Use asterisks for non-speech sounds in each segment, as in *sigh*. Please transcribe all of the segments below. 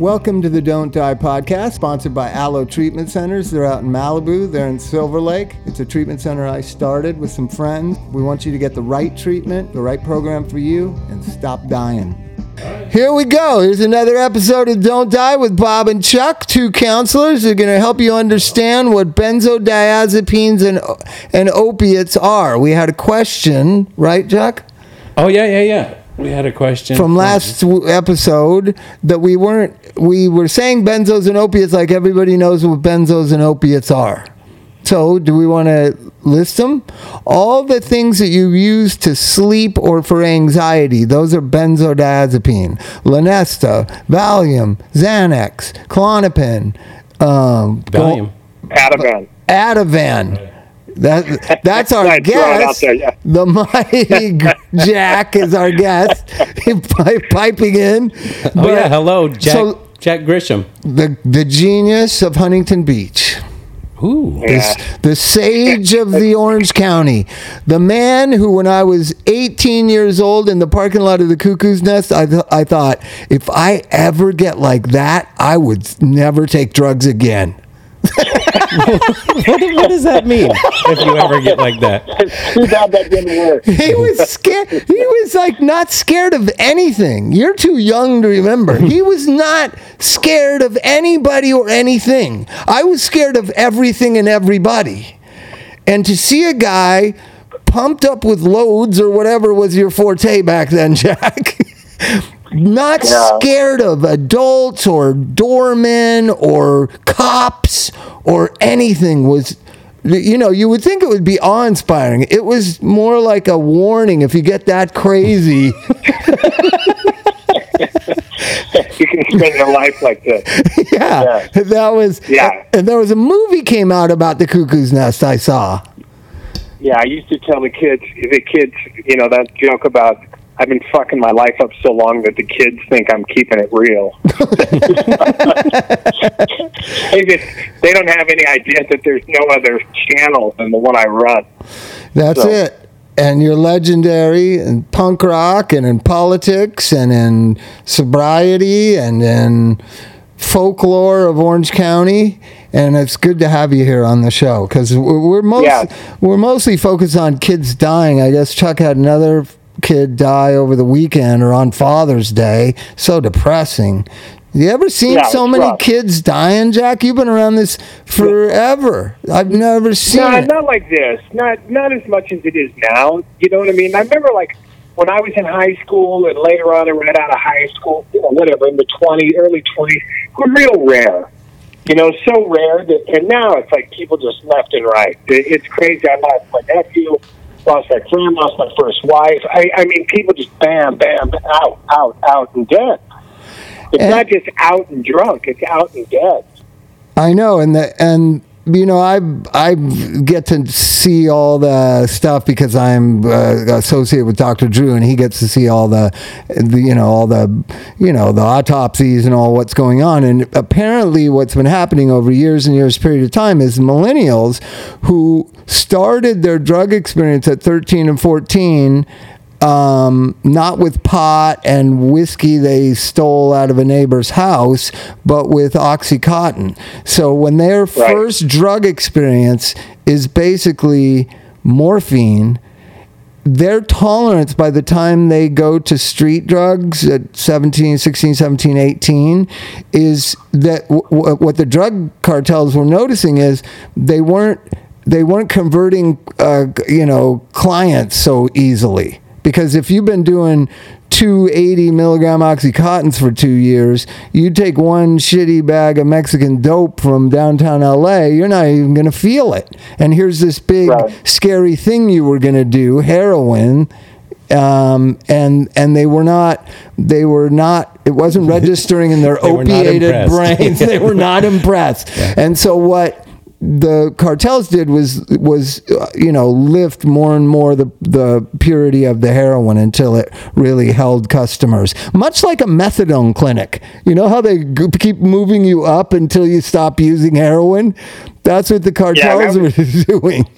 Welcome to the Don't Die podcast, sponsored by Alo Treatment Centers. They're out in Malibu, they're in Silver Lake. It's a treatment center I started with some friends. We want you to get the right treatment, the right program for you, and stop dying. Here we go. Here's another episode of Don't Die with Bob and Chuck, two counselors who are going to help you understand what benzodiazepines and, and opiates are. We had a question, right, Chuck? Oh yeah, yeah, yeah. We had a question from last w- episode that we weren't we were saying benzos and opiates like everybody knows what benzos and opiates are. So, do we want to list them? All the things that you use to sleep or for anxiety, those are benzodiazepine. Lunesta, Valium, Xanax, Klonopin, um, Valium. Ativan. Ativan. That that's our Right, throw it out guest. there, yeah. The mighty *laughs* Jack is our guest, piping in. Oh But- yeah, hello, Jack. so- Jack Grisham. The the genius of Huntington Beach. Ooh. The, the sage of the Orange County. The man who, when I was 18 years old in the parking lot of the Cuckoo's Nest, I, th- I thought, if I ever get like that, I would never take drugs again. *laughs* what, what does that mean? If you ever get like that, Too bad that didn't work. *laughs* He was scared. He was like not scared of anything. You're too young to remember. He was not scared of anybody or anything. I was scared of everything and everybody. And to see a guy pumped up with loads or whatever was your forte back then, *laughs* Jack. Not Yeah. scared of adults or doormen or cops or anything was you know, you would think it would be awe inspiring. It was more like a warning if you get that crazy. *laughs* *laughs* You can spend your life like this. yeah, that was. Yeah. And there was a movie came out about the cuckoo's nest. I saw. Yeah, I used to tell the kids, the kids, you know, that joke about I've been fucking my life up so long that the kids think I'm keeping it real. *laughs* they just they don't have any idea that there's no other channel than the one I run. That's So- it. And you're legendary in punk rock and in politics and in sobriety and in folklore of Orange County. And it's good to have you here on the show because we're most Yeah. we're mostly focused on kids dying. I guess Chuck had another kid die over the weekend or on Father's Day. So depressing. You ever seen Yeah, so many rough. kids dying, Jack? You've been around this forever. I've never seen it. not like this. Not not as much as it is now. You know what I mean? I remember like when I was in high school and later on I right out of high school, you know, whatever, in the twenty early twenties, were real rare. You know, so rare that and now it's like people just left and right. It's crazy. I lost my nephew, lost my friend, lost my first wife. I I mean people just bam, bam, out, out, out and dead. It's And- not just out and drunk, it's out and dead. I know, and the and you know I I get to see all the stuff because I'm uh, associated with Dr. Drew, and he gets to see all the, the you know all the you know the autopsies and all what's going on. And apparently, what's been happening over years and years period of time is millennials who started their drug experience at 13 and 14 um, not with pot and whiskey they stole out of a neighbor's house, but with Oxycontin. So when their first drug experience is basically morphine, their tolerance by the time they go to street drugs at 17 16 17 18 is that w- w- what the drug cartels were noticing is they weren't they weren't converting uh, you know clients so easily because if you've been doing two 80 milligram oxycontins for two years you take one shitty bag of mexican dope from downtown la you're not even going to feel it. And here's this big Right. scary thing you were going to do heroin um, and and they were not they were not it wasn't *laughs* registering in their opiated brains. *laughs* They were not impressed. *laughs* And so what the cartels did was was uh, you know lift more and more the the purity of the heroin until it really held customers much like a methadone clinic you know how they g- keep moving you up until you stop using heroin that's what the cartels that were *laughs* doing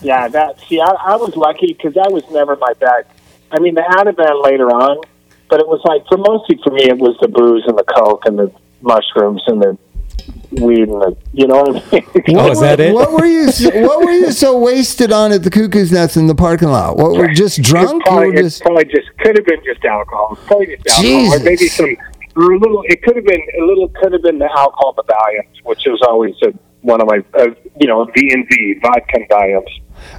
Yeah, that. See, I, I was lucky because that was never my bag. I mean, the Ativan later on, but it was like for mostly for me, it was the booze and the coke and the mushrooms and the weed and the you know what I mean. *laughs* Oh, is that it? What were you? so- *laughs* What were you so wasted on at the Cuckoo's Nest in the parking lot? What were just drunk? It probably, you were it just probably just could have been just alcohol. Probably just alcohol, or maybe some or a little. It could have been a little. Could have been the alcohol, the Valiums, which was always a, one of my, uh, you know, V and V vodka and Valiums.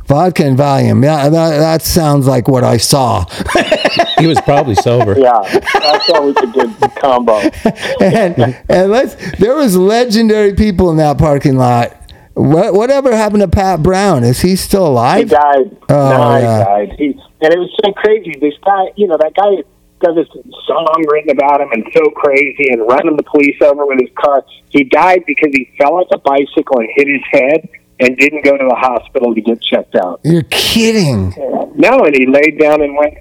Vodka and Valium. Yeah, that, that sounds like what I saw. *laughs* He was probably sober. Yeah, that's always a good combo. *laughs* and and let's there was legendary people in that parking lot. What whatever happened to Pat Brown? Is he still alive? He alive? died. Oh, no, yeah. he died. He, and it was so crazy. This guy, you know, that guy got this song written about him and so crazy and running the police over with his car. He died because he fell off a bicycle and hit his head and didn't go to the hospital to get checked out. You're kidding. No, and he laid down and went.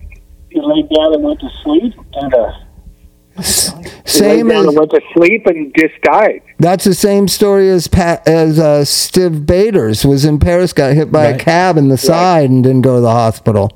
He laid down and went to sleep, and uh, he Same laid down as and went to sleep and just died. that's the same story as Pat as uh, Stiv Bators was in Paris, got hit by a cab in the side and didn't go to the hospital.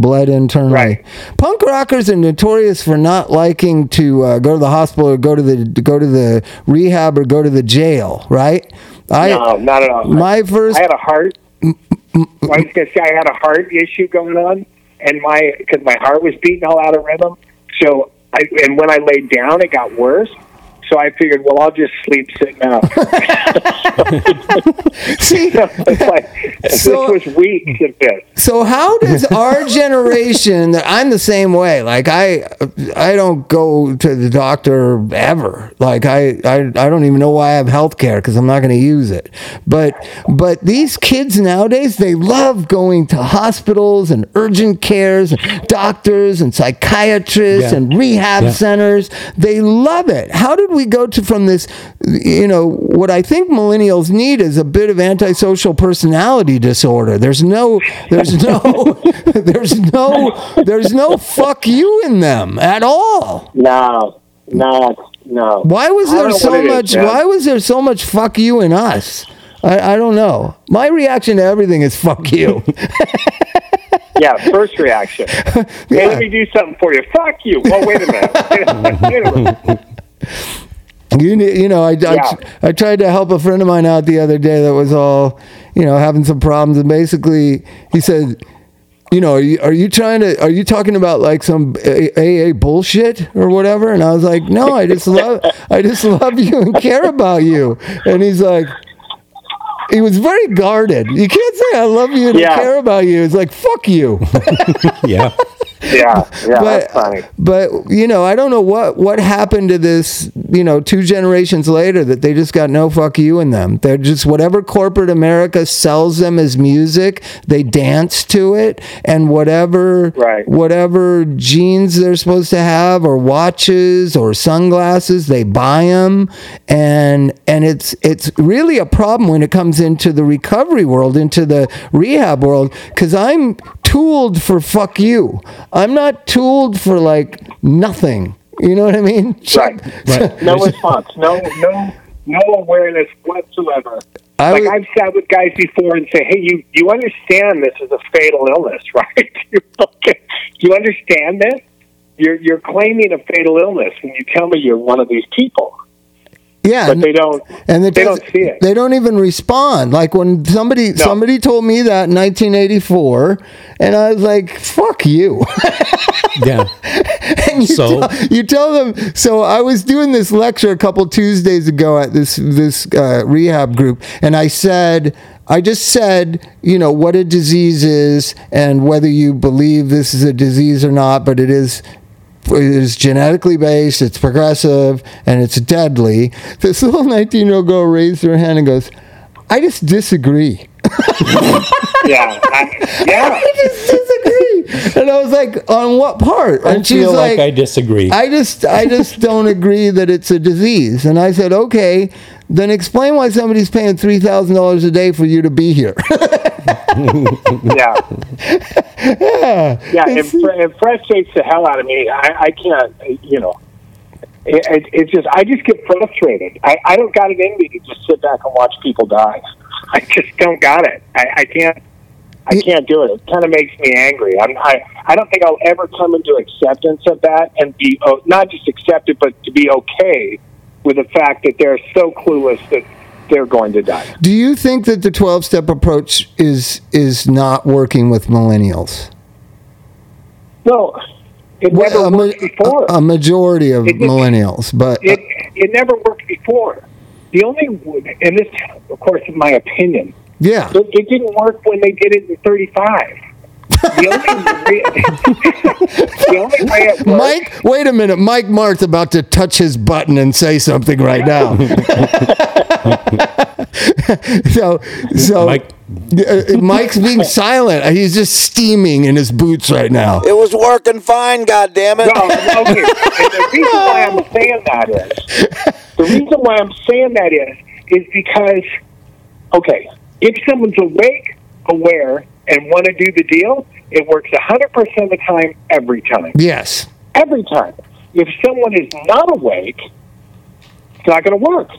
Bled internally. Right. Punk rockers are notorious for not liking to uh, go to the hospital or go to the go to the rehab or go to the jail. Right? I no, not at all. my first I had a heart. I was gonna say I had a heart issue going on, and my because my heart was beating all out of rhythm. So I and when I laid down, it got worse. So I figured, well, I'll just sleep sitting out. *laughs* see. *laughs* it's like So- this was weeks of this. So how does our generation? I'm the same way. Like I, I don't go to the doctor ever. Like I, I, I don't even know why I have health care because I'm not going to use it. But, but these kids nowadays, they love going to hospitals and urgent cares, and doctors and psychiatrists Yeah. and rehab Yeah. centers. They love it. How did we go to from this? You know what I think millennials need is a bit of antisocial personality disorder. There's no, there's no, *laughs* there's no, there's no fuck you in them at all. No, no, no. Why was there so is, much? man. why was there so much fuck you in us? I, I don't know. My reaction to everything is fuck you. *laughs* Yeah, first reaction. *laughs* Hey, Yeah. let me do something for you. Fuck you. Oh, wait a minute. Wait a minute. You you know, I, Yeah. I, I tried to help a friend of mine out the other day that was all, you know, having some problems, and basically he said, you know, are you, are you trying to, are you talking about like some AA bullshit or whatever? And I was like, no, I just love, I just love you and care about you. And he's like, he was very guarded. You can't say I love you and I Yeah. care about you. It's like fuck you. *laughs* Yeah. *laughs* Yeah, yeah, but that's funny. but you know, I don't know what what happened to this. You know, two generations later, that they just got no fuck you in them. They're just whatever corporate America sells them as music, they dance to it, and whatever Right. whatever jeans they're supposed to have, or watches, or sunglasses, they buy them, and and it's it's really a problem when it comes into the recovery world, into the rehab world, because I'm tooled for fuck you. I'm not tooled for like nothing. You know what I mean? *laughs* Right. Right. No response. No, no, no awareness whatsoever. I like would- I've sat with guys before and say, "Hey, you you understand this is a fatal illness, *laughs* right? you okay? You understand this? You're you're claiming a fatal illness, and you tell me you're one of these people, Yeah, but and- they don't. and it they don't see it. They don't even respond. Like when somebody somebody told me that in 1984, and I was like, "Fuck you." *laughs* Yeah. and you, So? tell, you tell them. So I was doing this lecture a couple Tuesdays ago at this this uh, rehab group, and I said. I just said, you know, what a disease is and whether you believe this is a disease or not, but it is it is genetically based, it's progressive, and it's deadly. This little 19 year old girl raised her hand and goes, I just disagree. yeah, I, yeah. *laughs* I just disagree. And I was like, on what part? I And she's feel like, like, I disagree. I just I just don't agree that it's a disease. And I said, okay, then explain why somebody's paying three thousand dollars a day for you to be here. *laughs* *laughs* yeah. *laughs* Yeah, it, fr- it frustrates the hell out of me. I, I can't, you know. It, it, it just, I just get frustrated. I, I don't got it in me to just sit back and watch people die. *laughs* I just don't got it. I, I can't. I can't do it. It kind of makes me angry. I'm, I I don't think I'll ever come into acceptance of that and be oh, not just accept it, but to be okay with the fact that they're so clueless that they're going to die. Do you think that the 12 step approach is is not working with millennials? Well, it never Well, a, worked before. a majority of It millennials, but it it never worked before. The only and this, of course, is my opinion. yeah. It, it didn't work when they did it in 35. The only, *laughs* *laughs* the only way it worked. Mike, wait a minute. Mike Mart's about to touch his button and say something right now. *laughs* *laughs* so, so Mike- uh, Mike's being silent. He's just steaming in his boots right now. It was working fine, goddammit. No, okay. And the reason why I'm saying that is the reason why I'm saying that is is because okay, if someone's awake, aware, and want to do the deal, it works 100 percent of the time, every time, Yes. every time. If someone is not awake, it's not going to work.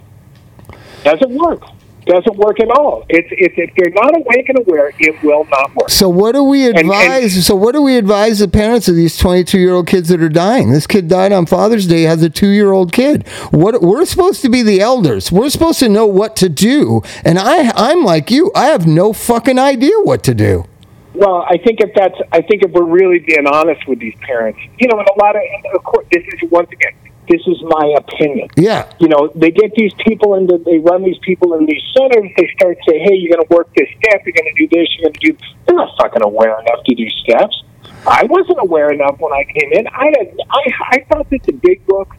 Doesn't work. Doesn't work at all. It's, it's if they're not awake and aware, it will not work. So what do we and- advise? so what do we advise the parents of these 22 year old kids that are dying? This kid died on Father's Day. Has a two year old kid. What we're supposed to be the elders. We're supposed to know what to do. And I, I'm like you. I have no fucking idea what to do. Well, I think if that's, I think if we're really being honest with these parents, you know, and a lot of, and of course, this is once again, this is my opinion. Yeah. You know, they get these people into, they run these people in these centers. They start to say, hey, you're going to work this step, you're going to do this, you're going to do. They're not fucking aware enough to do steps. I wasn't aware enough when I came in. I had, I, I thought that the big book,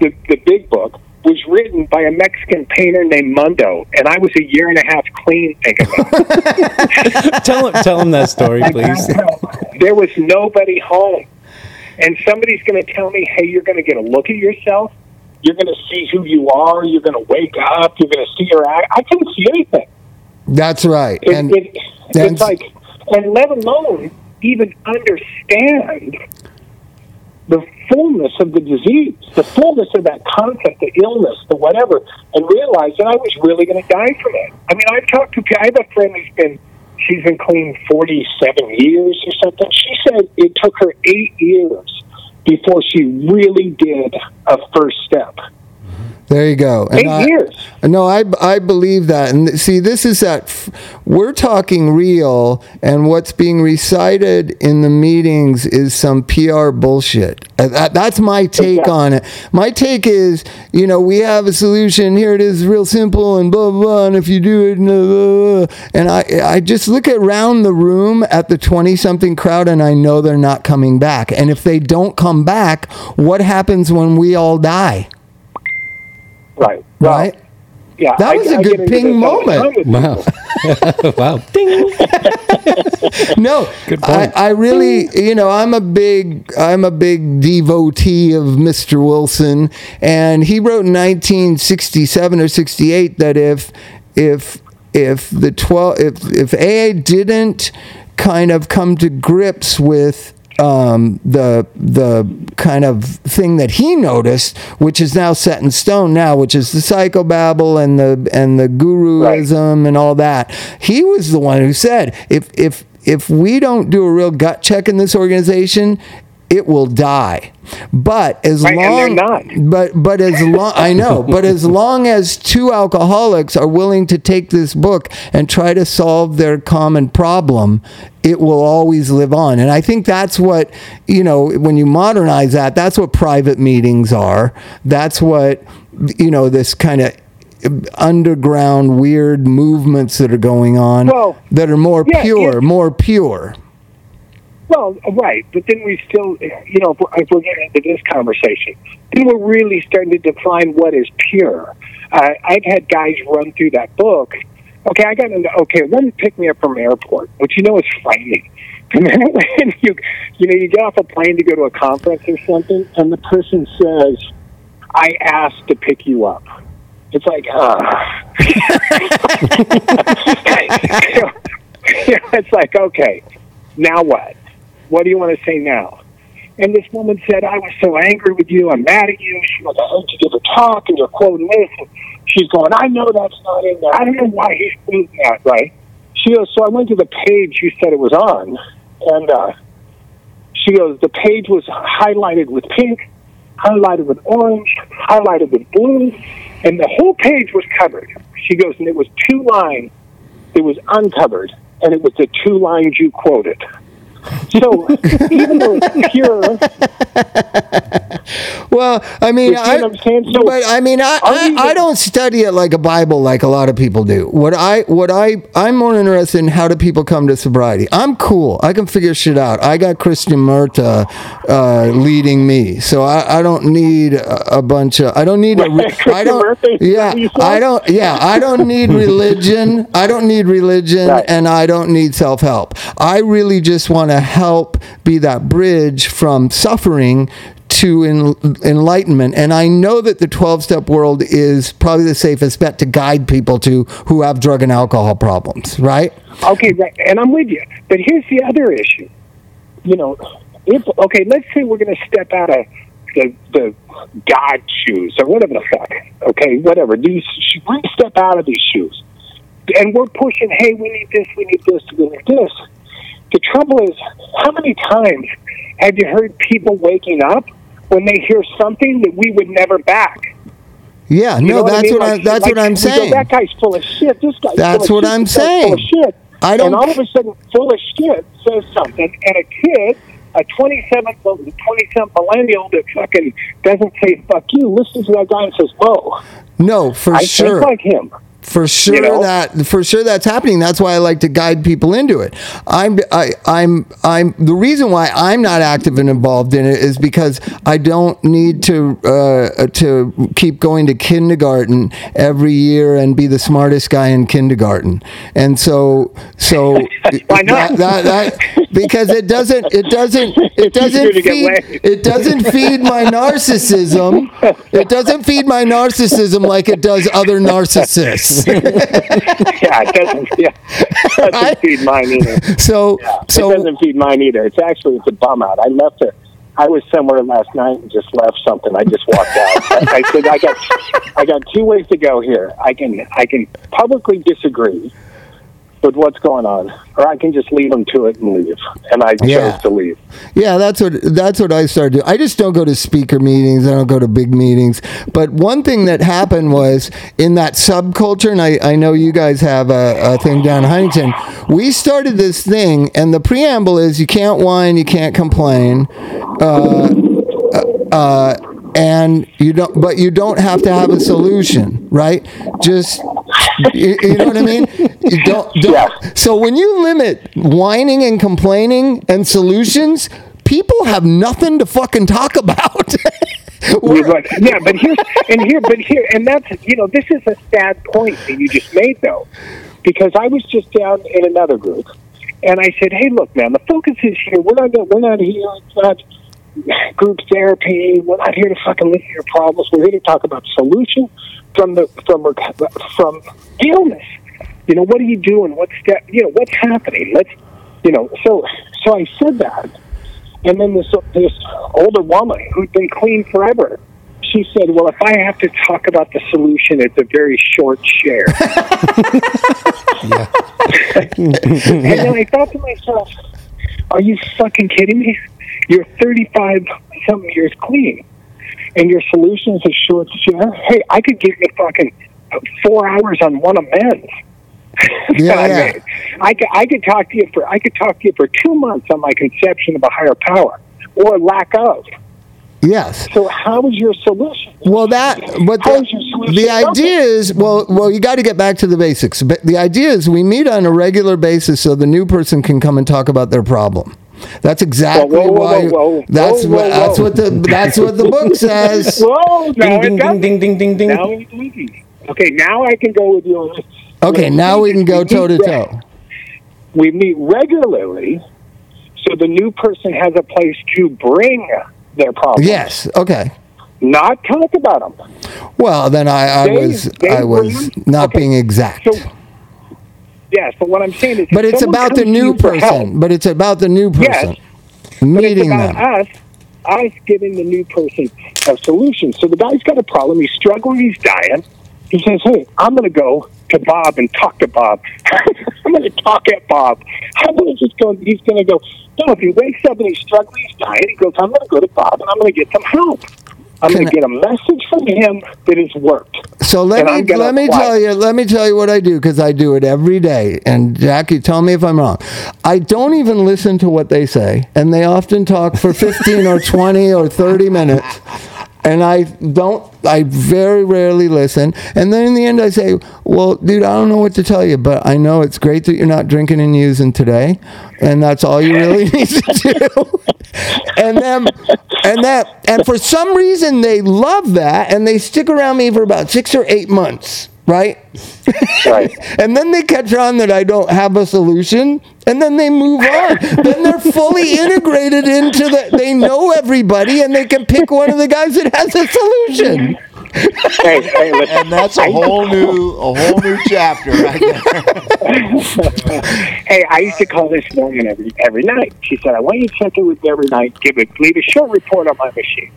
the the big book, was written by a Mexican painter named Mundo, and I was a year and a half clean thinking about it. *laughs* tell him, tell him that story, please. there was nobody home. And somebody's going to tell me, hey, you're going to get a look at yourself. You're going to see who you are. You're going to wake up. You're going to see your act. I couldn't see anything. That's right. It, and it, and- it's like, and let alone even understand the fullness of the disease, the fullness of that concept, the illness, the whatever, and realize that I was really going to die from it. I mean, I've talked to, I have a friend who's been, she's been clean 47 years or something. She said it took her eight years before she really did a first step. There you go. And Eight I- years. No, I, I believe that. And see, this is that f- we're talking real, and what's being recited in the meetings is some PR bullshit. Uh, That, that's my take on it. My take is, you know, we have a solution. Here it is, real simple, and blah, blah, blah. And if you do it, blah, blah, blah. and I, I just look around the room at the 20 something crowd, and I know they're not coming back. And if they don't come back, what happens when we all die? Right. Well, Right? Yeah. That was a I good ping this all the moment. Wow. *laughs* wow. Ding. *laughs* no, Good point. I really, you know, I'm a big, I'm a big devotee of Mr. Wilson, and he wrote in 1967 or 68 that if, if, if the 12, if if AA didn't kind of come to grips with um, the the kind of thing that he noticed, which is now set in stone now, which is the psychobabble and the and the guruism and all that. He was the one who said, if if if we don't do a real gut check in this organization, it will die. But as Right, long, but but as *laughs* long I know, but as long as two alcoholics are willing to take this book and try to solve their common problem, it will always live on. And I think that's what you know when you modernize that. That's what private meetings are. That's what you know this kind of underground weird movements that are going on Well, that are more yeah, pure, it- more pure. Well, right, but then we still, you know, if we're, getting into this conversation, then we're really starting to define what is pure. Uh, I've had guys run through that book. Okay, I got into okay. One picked me up from airport, which you know is frightening. *laughs* And then when you, you know, you get off a plane to go to a conference or something, and the person says, "I asked to pick you up." It's like, *laughs* *laughs* ah. it's like, okay, now what? What do you want to say now? And this woman said, I was so angry with you. I'm mad at you. She goes, I heard you give a talk and you're quoting this. And she's going, I know that's not in there. I don't know why he's quoting that, right? She goes, so I went to the page you said it was on, and uh, she goes, the page was highlighted with pink, highlighted with orange, highlighted with blue, and the whole page was covered. She goes, and it was two lines. It was uncovered, and it was the two lines you quoted. So even though it's pure, Well, I mean, I, I'm saying? So, but I mean, I, I, I don't study it like a Bible like a lot of people do. What I, what I, I'm more interested in how do people come to sobriety. I'm cool. I can figure shit out. I got Christian Murta uh, leading me, so I, I don't need a, a bunch of. I don't need a. re- Christian I don't. Yeah, that what you said? I don't. Yeah, I don't need religion. I don't need religion, Right. and I don't need self help. I really just want to help be that bridge from suffering to en- enlightenment. And I know that the 12 step world is probably the safest bet to guide people to who have drug and alcohol problems, right? Okay, right, and I'm with you. But here's the other issue. You know, if okay, let's say we're going to step out of the the God shoes or whatever the fuck. Okay, whatever. These we step out of these shoes, and we're pushing. Hey, we need this. We need this. We need this. The trouble is, how many times have you heard people waking up when they hear something that we would never back? Yeah, You no, that's I mean? what Like- I'm that's like what I'm we go, saying. that guy's full of shit. This guy's That's full what of shit. I'm This guy's Full of shit. I don't- And all of a sudden, full of shit says something, and a kid, a 27, 27 millennial that fucking doesn't say "fuck you," listens to that guy and says, "Whoa, no, for I sure. think like him." For sure know? that for sure that's happening. That's why i like to guide people into it. I'm I, i'm i'm the reason why i'm not active and involved in it is because i don't need to uh, to keep going to kindergarten every year and be the smartest guy in kindergarten. And so so *laughs* Why not? that, that, that because it doesn't it doesn't it *laughs* doesn't feed it doesn't feed my narcissism. It doesn't feed my narcissism like it does other narcissists *laughs* *laughs* yeah, it doesn't. Yeah, it doesn't Right? feed mine either. so it so doesn't feed mine either. It's actually it's a bum out. I left it. I was somewhere last night and just left something. I just walked out. *laughs* I, I said I got I got two ways to go here. I can I can publicly disagree with what's going on, or I can just leave them to it and leave. And I chose to leave. Yeah, that's what that's what I started doing. I just don't go to speaker meetings. I don't go to big meetings. But one thing that happened was in that subculture, and I, I know you guys have a, a thing down in Huntington. We started this thing, and the preamble is you can't whine, you can't complain. Uh, uh, and you don't but you don't have to have a solution right just you, you know what i mean you don't, don't Yeah. so when you limit whining and complaining and solutions people have nothing to fucking talk about *laughs* but- yeah, but here and here, but here, and that's you know, this is a sad point that you just made though, because I was just down in another group, and I said, "Hey, look, man, the focus is here. We're not we're not here. It's not group therapy. We're not here to fucking listen to your problems. We're here to talk about solution from the from from illness. You know, what are you doing? What's that? You know, what's happening? Let's, you know, so so I said that." And then this this older woman who'd been clean forever, she said, "Well, if I have to talk about the solution, it's a very short share." *laughs* *laughs* and then I thought to myself, "Are you fucking kidding me? You're 35 something years clean, and your solution is a short share. Hey, I could give you fucking four hours on one amends." *laughs* Yeah, I, yeah. mean, I could I could talk to you for I could talk to you for two months on my conception of a higher power or lack of. yes So how is your solution? Well, that, but the, is your solution the idea is, well, well, you got to get back to the basics. But the idea is, we meet on a regular basis so the new person can come and talk about their problem. That's exactly Whoa, whoa, whoa, why. that's what. That's what the. That's what the book *laughs* says. Whoa! Now Ding it ding ding ding ding ding Now ding. it's easy. Okay, now I can go with you on this. Okay, now we can go toe to toe. We meet regularly, so the new person has a place to bring their problems. Yes. Okay. Not talk about them. Well, then I, I They- was they I was not okay, being exact. So, yes, but what I'm saying is, but it's about the new for help, person. But it's about the new Yes. person But meeting it's about them. us, us giving the new person a solution. So the guy's got a problem. He's struggling. He's dying. He says, "Hey, I'm going to go to Bob and talk to Bob. *laughs* I'm going to talk at Bob. I'm going to just go. He's going to go. No, if he wakes up and he's struggling, he's dying. He goes, I'm going to go to Bob and I'm going to get some help. I'm going to get a message from him that has worked. So let And me let me apply tell you let me tell you what I do because I do it every day. And Jackie, tell me if I'm wrong. I don't even listen to what they say, and they often talk for 15 or 20 or 30 minutes. And I don't. I very rarely listen. And then in the end, I say, "Well, dude, I don't know what to tell you, but I know it's great that you're not drinking and using today, and that's all you really *laughs* need to do." *laughs* and then, and that, and for some reason, they love that, and they stick around me for about six or eight months. Right? Right. *laughs* and then they catch on that I don't have a solution, and then they move on. then they're fully integrated into the. They know everybody, and they can pick one of the guys that has a solution. hey, hey. And that's a whole new a whole new chapter right there. *laughs* hey, I used to call this woman every every night. She said, "I want you to check in with me every night. Give it, leave a short report on my machine."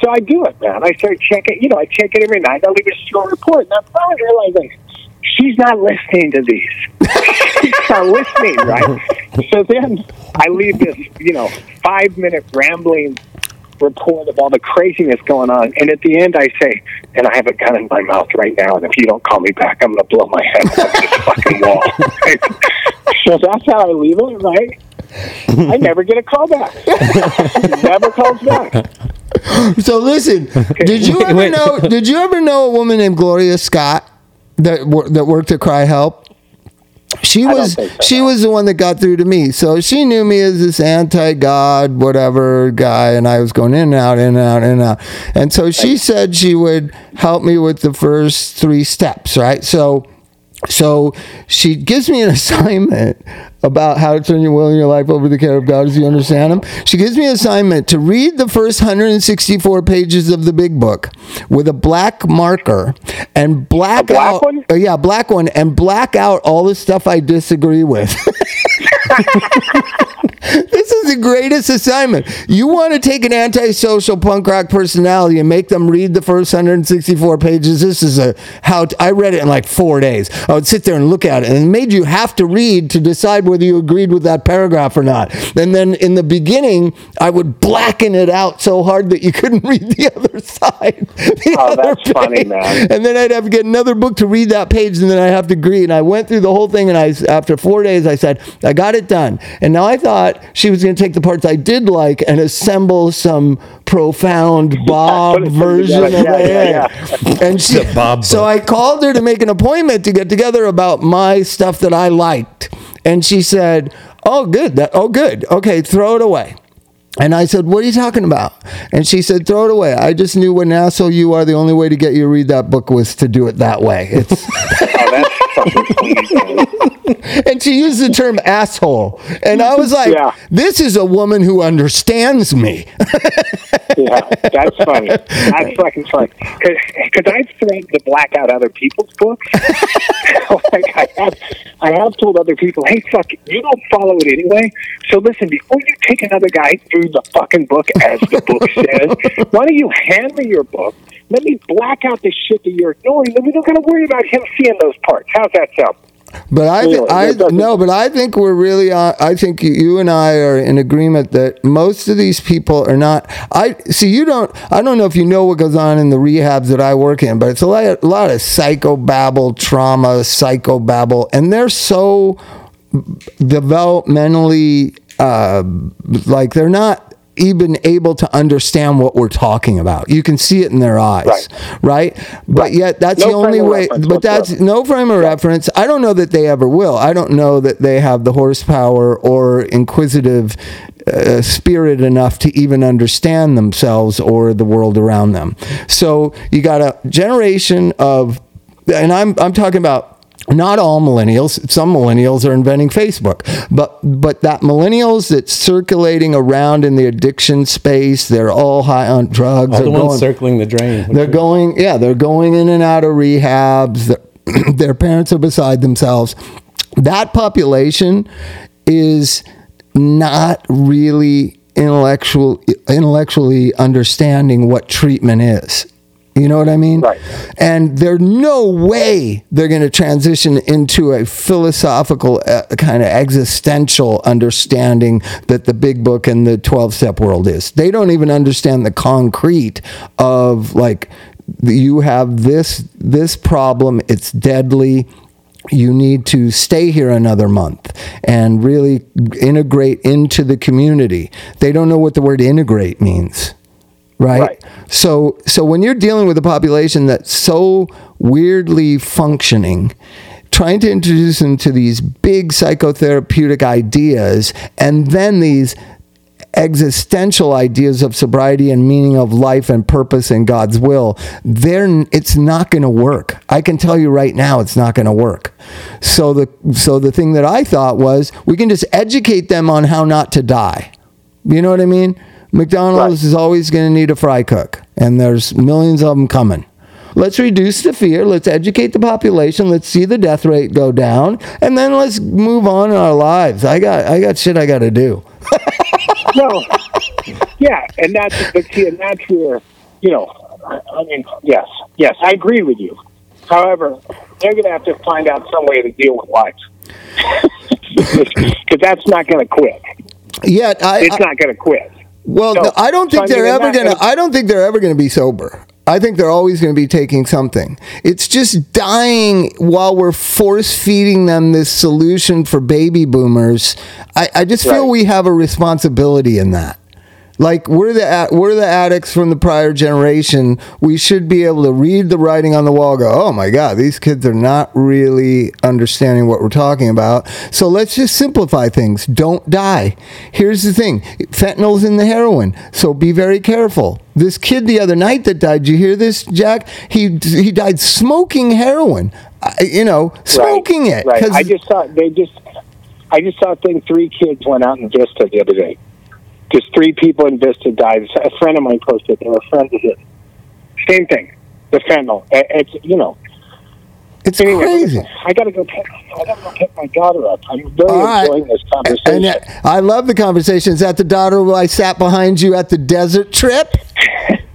So I do it, man. I start checking. You know, I check it every night. I leave a short report. And I'm finally realizing she's not listening to these. *laughs* she's not listening, right? So then I leave this, you know, five minute rambling report of all the craziness going on. And at the end, I say, and I have a gun in my mouth right now, and if you don't call me back, I'm going to blow my head off this fucking wall. *laughs* so that's how I leave it, right? I never get a call back. never calls back. *laughs* So listen, did you ever wait. know? Did you ever know a woman named Gloria Scott that wor- that worked at CRI-Help? She was so, she no. was the one that got through to me. So she knew me as this anti-God whatever guy, and I was going in and out, in and out, in and out. And so she said she would help me with the first three steps. Right. So so she gives me an *laughs* assignment about how to turn your will and your life over to the care of God as you understand Him. She gives me an assignment to read the first 164 pages of the big book with a black marker and black, A black out. one? uh, yeah, black one, and black out all the stuff I disagree with. *laughs* this is the greatest assignment. You want to take an antisocial punk rock personality and make them read the first 164 pages. This is a how t- I read it in like four days. I would sit there and look at it, and it made you have to read to decide whether you agreed with that paragraph or not. And then in the beginning, I would blacken it out so hard that you couldn't *laughs* read the other side. the Oh, other that's funny, man. And then I'd have to get another book to read that page, and then I have to agree. And I went through the whole thing, and I, after four days, I said, I got it done. And now I thought she was going to take the parts I did like and assemble some profound *laughs* Bob version of together. it. Yeah, yeah, And she, The Bob so. I called her to make an appointment to get together about my stuff that I liked. And she said, Oh, good. That, oh, good. Okay, throw it away. And I said, What are you talking about? And she said, Throw it away. I just knew what an asshole you are. The only way to get you to read that book was to do it that way. It's, *laughs* *laughs* and she used the term asshole. And I was like, Yeah. This is a woman who understands me. Yeah, that's funny. That's fucking funny. Because I've threatened to black out other people's books. *laughs* like I have, I have told other people, "Hey, fuck, it, you don't follow it anyway. So listen, before you take another guy through the fucking book, as the book says, why don't you hand me your book? Let me black out the shit that you're ignoring. Then we don't got to worry about him seeing those parts. How's that sound? But I, th- Really? I no, but I think we're really. On, I think you and I are in agreement that most of these people are not. I see. You don't. I don't know if you know what goes on in the rehabs that I work in, but it's a lot, a lot of psychobabble, trauma, psychobabble, and they're so developmentally uh, like they're not even able to understand what we're talking about. You can see it in their eyes, right? But yet that's No the only way. But that's no frame of reference. I don't know that they ever will. I don't know that they have the horsepower or inquisitive uh, spirit enough to even understand themselves or the world around them. So you got a generation of, and I'm I'm talking about not all millennials. Some millennials are inventing Facebook, but but that millennials that's circulating around in the addiction space, they're all high on drugs. All they're the ones going- circling the drain. they're going, yeah, they're going in and out of rehabs. Their, *clears throat* their parents are beside themselves. That population is not really intellectual, intellectually understanding what treatment is. You know what I mean? Right. And there's no way they're going to transition into a philosophical, uh, kind of existential understanding that the big book and the 12 step world is. They don't even understand the concrete of like, you have this this problem it's deadly you need to stay here another month and really integrate into the community they don't know what the word integrate means right? Right. So so when you're dealing with a population that's so weirdly functioning, trying to introduce them to these big psychotherapeutic ideas and then these existential ideas of sobriety and meaning of life and purpose and God's will, they're, it's not going to work. I can tell you right now, it's not going to work. So the so the thing that I thought was we can just educate them on how not to die. You know what I mean? McDonald's Right. is always going to need a fry cook, and there's millions of them coming. Let's reduce the fear. Let's educate the population. Let's see the death rate go down, and then let's move on in our lives. I got I got shit I got to do. *laughs* No, yeah, and that's but see, and that's where you know, I, mean, yes, yes, I agree with you. However, they're going to have to find out some way to deal with life *laughs* because that's not going to quit. Yet I, It's I not going to quit. Well, so- no, I don't think I they're ever gonna. I don't think they're ever gonna be sober. I think they're always going to be taking something. It's just dying while we're force feeding them this solution for baby boomers. I, I just feel Right. we have a responsibility in that. Like we're the we're the addicts from the prior generation. We should be able to read the writing on the wall. Go, oh my God, these kids are not really understanding what we're talking about. So let's just simplify things. Don't die. Here's the thing: fentanyl's in the heroin, so be very careful. This kid the other night that died. You hear this, Jack? He he died smoking heroin. I, you know, smoking it. Right. I just saw they just I just saw a thing. Three kids went out in Vista the other day. Just three people in Vista died. A friend of mine posted. They were friends of his. Same thing. The fentanyl. It's you know. it's Anyway, crazy. I gotta go. Pick, I gotta go pick my daughter up. I'm right. enjoying this conversation. And uh, I love the conversation. Is that the daughter who I sat behind you at the desert trip? *laughs*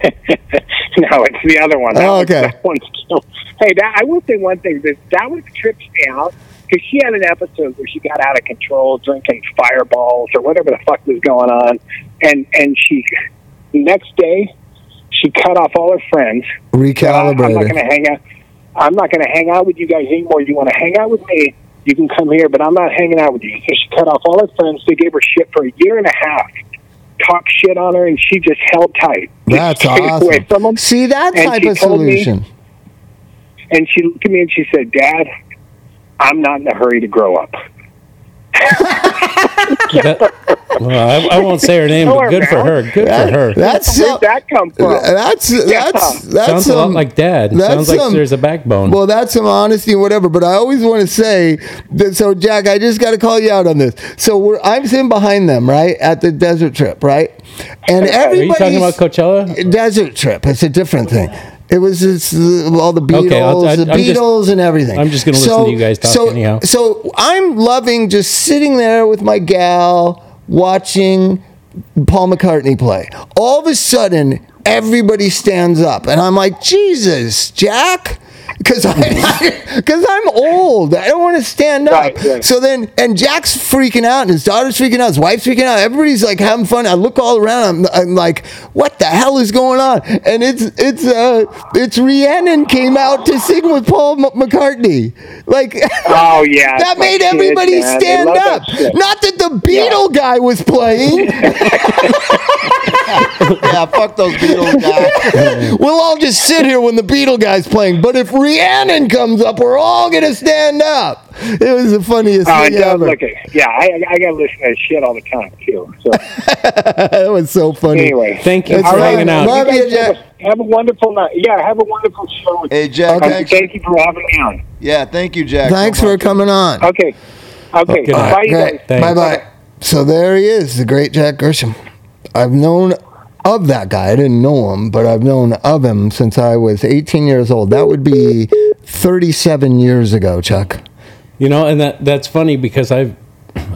no, it's the other one. That Oh, okay. That one's still. *laughs* Hey, that, I will say one thing. That that one trips me out because she had an episode where she got out of control, drinking fireballs or whatever the fuck was going on, and and she the next day she cut off all her friends. Uh, I'm not going to hang out. I'm not going to hang out with you guys anymore. You want to hang out with me? You can come here, but I'm not hanging out with you. So she cut off all her friends. They gave her shit for a year and a half. Talked shit on her, and she just held tight. *laughs* That's away awesome. from them. See that type of told me- solution. And she looked at me and she said, "Dad, I'm not in a hurry to grow up." That- well, I, I won't say her name, but good for her. Good for her. That's Where'd that come from? that's that's that's Sounds a lot like dad. that's Sounds like there's a backbone. Well, that's some honesty and whatever. But I always want to say that. So, Jack, I just got to call you out on this. So we're I'm sitting behind them, right, at the desert trip, right, and Are you talking about Coachella? desert trip? It's a different thing. It was it's, all the Beatles, Okay, I'll- I- the I'm just- Beatles, and everything. I'm just gonna listen to you guys talk so, anyhow. So I'm loving just sitting there with my gal watching Paul McCartney play. All of a sudden, everybody stands up, and I'm like, Jesus, Jack. *laughs* Because I *laughs* because I'm old, I don't want to stand up. Right, right. So then, and Jack's freaking out, and his daughter's freaking out, his wife's freaking out. Everybody's like having fun. I look all around. I'm, I'm like, what the hell is going on? And it's it's uh it's Rihanna came out to sing with Paul M- McCartney. Like, *laughs* Oh yeah, that made kids, everybody man. Stand love that up. Not that the Beatle guy was playing. *laughs* yeah, fuck those Beatles guys. *laughs* we'll all just sit here when the Beatle guy's playing. But if Rihanna comes up, we're all gonna stand up. It was the funniest oh, and thing ever. look at yeah. I I got to listen to that shit all the time too. So *laughs* that was so funny. anyway, Thank you It's for all right. hanging out. Love you, Jack. have, a, have a wonderful night. Yeah, have a wonderful show. Hey, Jack. Okay. Thank you for having me on. Yeah, thank you, Jack. Thanks so for coming on. Okay, okay. Good night. Bye, you guys. Bye, bye. So there he is, the great Jack Grisham. I've known of that guy. I didn't know him, but I've known of him since I was 18 years old. That would be 37 years ago, Chuck. You know, and that that's funny because I've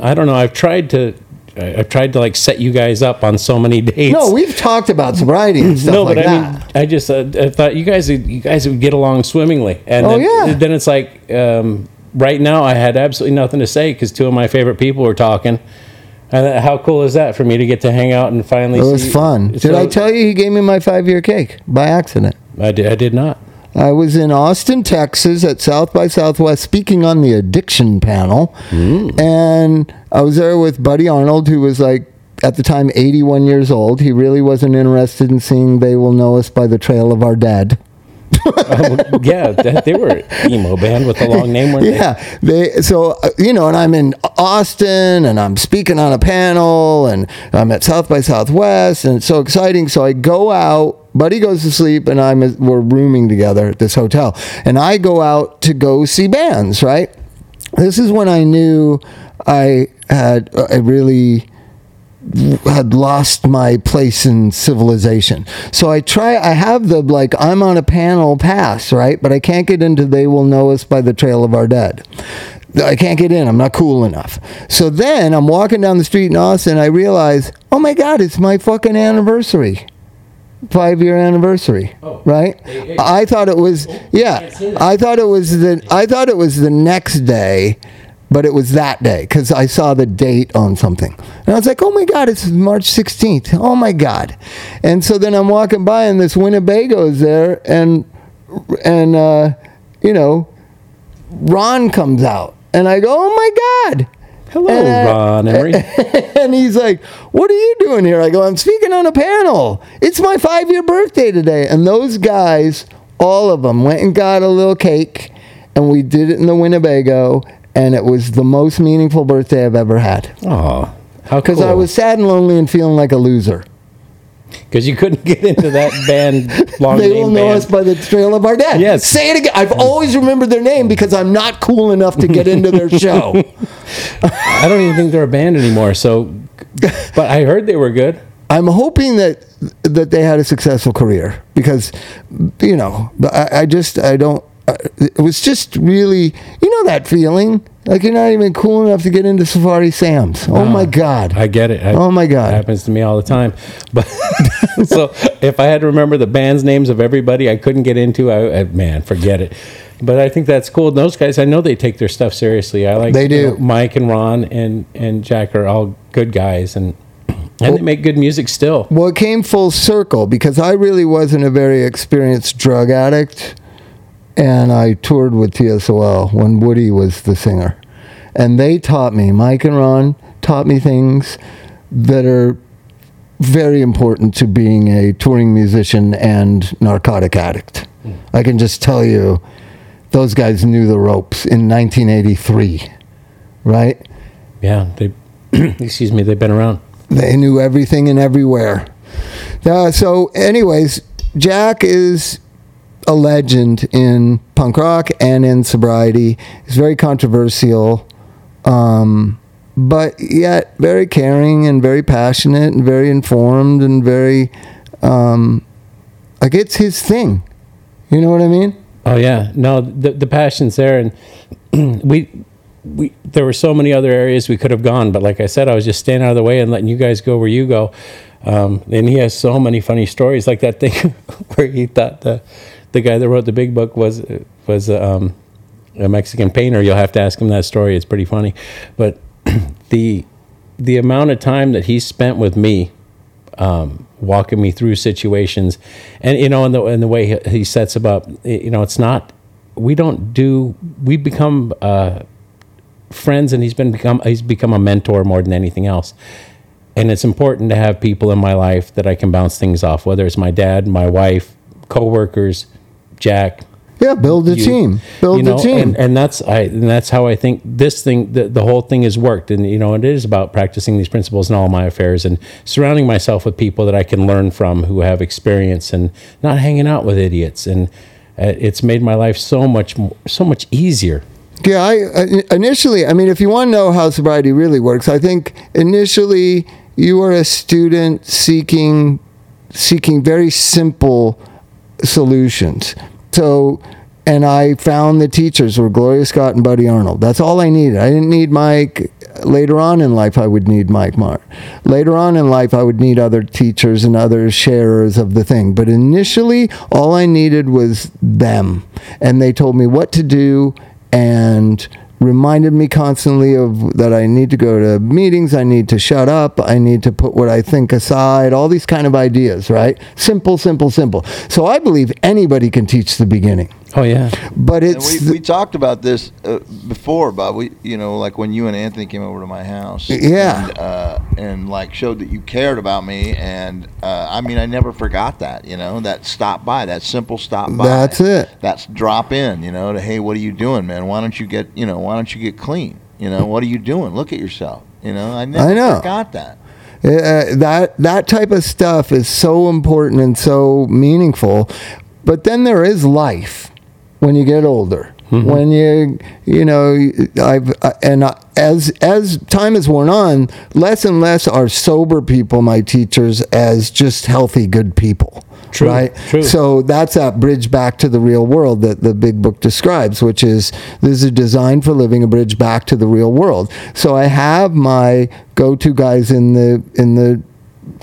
I don't know, I've tried to I've tried to like set you guys up on so many *laughs* dates. No, we've talked about sobriety and stuff no, like but I that. mean, I just uh, I thought you guys would, you guys would get along swimmingly, and Oh, then, yeah. then it's like um, right now I had absolutely nothing to say because two of my favorite people were talking. And how cool is that for me to get to hang out and finally? it was see- fun. Did So- I tell you he gave me my five year cake by accident? I did. I did not. I was in Austin, Texas at South by Southwest speaking on the addiction panel. Mm. And I was there with Buddy Arnold, who was like, at the time, 81 years old. He really wasn't interested in seeing They Will Know Us by the Trail of Our Dead. *laughs* Yeah, they were emo band with a long name. Weren't Yeah, they so uh, you know, and I'm in Austin, and I'm speaking on a panel, and I'm at South by Southwest, and it's so exciting. So I go out. Buddy goes to sleep, and I'm we're rooming together at this hotel, and I go out to go see bands. Right, this is when I knew I had a really had lost my place in civilization. So I try, I have the like, I'm on a panel pass, right? But I can't get into They Will Know Us by the Trail of Our Dead. I can't get in. I'm not cool enough. So then I'm walking down the street in Austin. I realize, oh my God, it's my fucking anniversary. Five year anniversary, oh, right? I thought it was, yeah. I thought it was the, I thought it was the next day, but it was that day because I saw the date on something. And I was like, oh my God, it's March 16th. Oh my God. And so then I'm walking by and this Winnebago's there and, and, uh, you know, Ron comes out and I go, oh my God. Hello, And Ron Emory. *laughs* and he's like, What are you doing here? I go, I'm speaking on a panel. It's my five year birthday today. And those guys, all of them, went and got a little cake and we did it in the Winnebago. And it was the most meaningful birthday I've ever had. Oh, how Because cool! I was sad and lonely and feeling like a loser. because you couldn't get into that band. Long They will know band. us by the trail of our dead. Yes. Say it again. I've always remembered their name because I'm not cool enough to get into their show. *laughs* I don't even think they're a band anymore. So, but I heard they were good. I'm hoping that that they had a successful career because you know but I, I just I don't Uh, it was just really you know that feeling like you're not even cool enough to get into Safari Sam's. Oh my ah, God! I get it. I, Oh my God. It happens to me all the time. *laughs* But *laughs* so if I had to remember the band's names of everybody I couldn't get into, I, I man, forget it. But I think that's cool. Those guys, I know they take their stuff seriously. I like They you do. know, Mike and Ron and and Jack are all good guys, and and they make good music still. Well, it came full circle because I really wasn't a very experienced drug addict, and I toured with TSOL when Woody was the singer, and they taught me. Mike and Ron taught me things that are very important to being a touring musician and narcotic addict. I can just tell you, those guys knew the ropes in 1983, right? Yeah, they. *clears throat* excuse me, they've been around. They knew everything and everywhere. Uh, so, anyways, Jack is a legend in punk rock and in sobriety. He's very controversial, um, but yet very caring and very passionate and very informed and very um, like it's his thing. You know what I mean? Oh yeah, no, the the passion's there, and *clears throat* we we there were so many other areas we could have gone, but like I said, I was just staying out of the way and letting you guys go where you go. Um, and he has so many funny stories, like that thing *laughs* where he thought the the guy that wrote the big book was was um, a Mexican painter. You'll have to ask him that story; it's pretty funny. But *clears throat* the the amount of time that he spent with me um, walking me through situations, and you know, in the in the way he, he sets up, you know, it's not. We don't do. We become uh, friends, and he's been become he's become a mentor more than anything else. And it's important to have people in my life that I can bounce things off, whether it's my dad, my wife, coworkers, Jack, Yeah, build a you- team. Build you know, a team. and, and that's I and that's how I think this thing the, the whole thing has worked and you know it is about practicing these principles in all my affairs and surrounding myself with people that I can learn from who have experience and not hanging out with idiots and uh, it's made my life so much so much easier Yeah, I uh, initially, I mean, if you want to know how sobriety really works, I think initially you are a student seeking seeking very simple solutions. So, and I found the teachers were Gloria Scott and Buddy Arnold. That's all I needed. I didn't need Mike. later on in life, I would need Mike Marr. Later on in life, I would need other teachers and other sharers of the thing. But initially, all I needed was them. And they told me what to do and reminded me constantly of that I need to go to meetings, I need to shut up, I need to put what I think aside, all these kind of ideas, right? Simple, simple, simple. So I believe anybody can teach the beginning. Oh yeah. But it's we, we talked about this uh, before, Bob. We, you know, like when you and Anthony came over to my house. Yeah. And, uh, and like showed that you cared about me, and uh, I mean, I never forgot that. You know, that stop by, that simple stop by. That's it. That's drop in. You know, to hey, what are you doing, man? Why don't you get, you know, why don't you get clean? You know, what are you doing? Look at yourself. You know, I never I know. forgot that. Uh, that that type of stuff is so important and so meaningful. But then there is life when you get older. When you you know I've uh, and I, as as time has worn on, less and less are sober people my teachers as just healthy good people. True, right? true. So that's that bridge back to the real world that the big book describes, which is this is designed for living a bridge back to the real world. So I have my go-to guys in the in the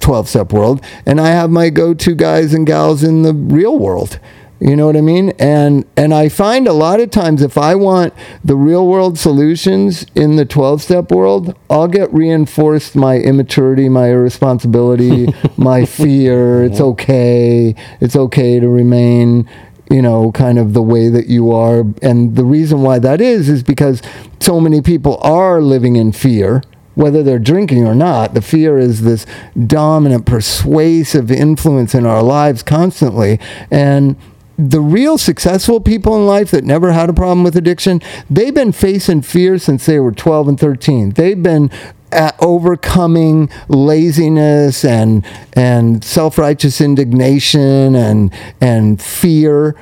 12 step world and I have my go-to guys and gals in the real world. You know what I mean? And and I find a lot of times if I want the real world solutions in the 12 step world, I'll get reinforced my immaturity, my irresponsibility, *laughs* my fear. It's okay. It's okay to remain you know, kind of the way that you are. And the reason why that is, is because so many people are living in fear, whether they're drinking or not. The fear is this dominant, persuasive influence in our lives constantly. And the real successful people in life that never had a problem with addiction, they've been facing fear since they were 12 and 13. They've been at overcoming laziness and and self-righteous indignation and and fear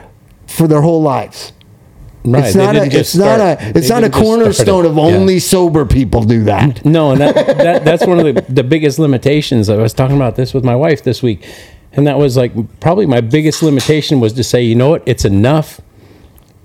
for their whole lives. Right. It's not a it's not a it's not a didn't just start cornerstone of Yeah. only sober people do that. No, and that, that that's one of the, the biggest limitations. I was talking about this with my wife this week, and that was like probably my biggest limitation was to say, you know what, it's enough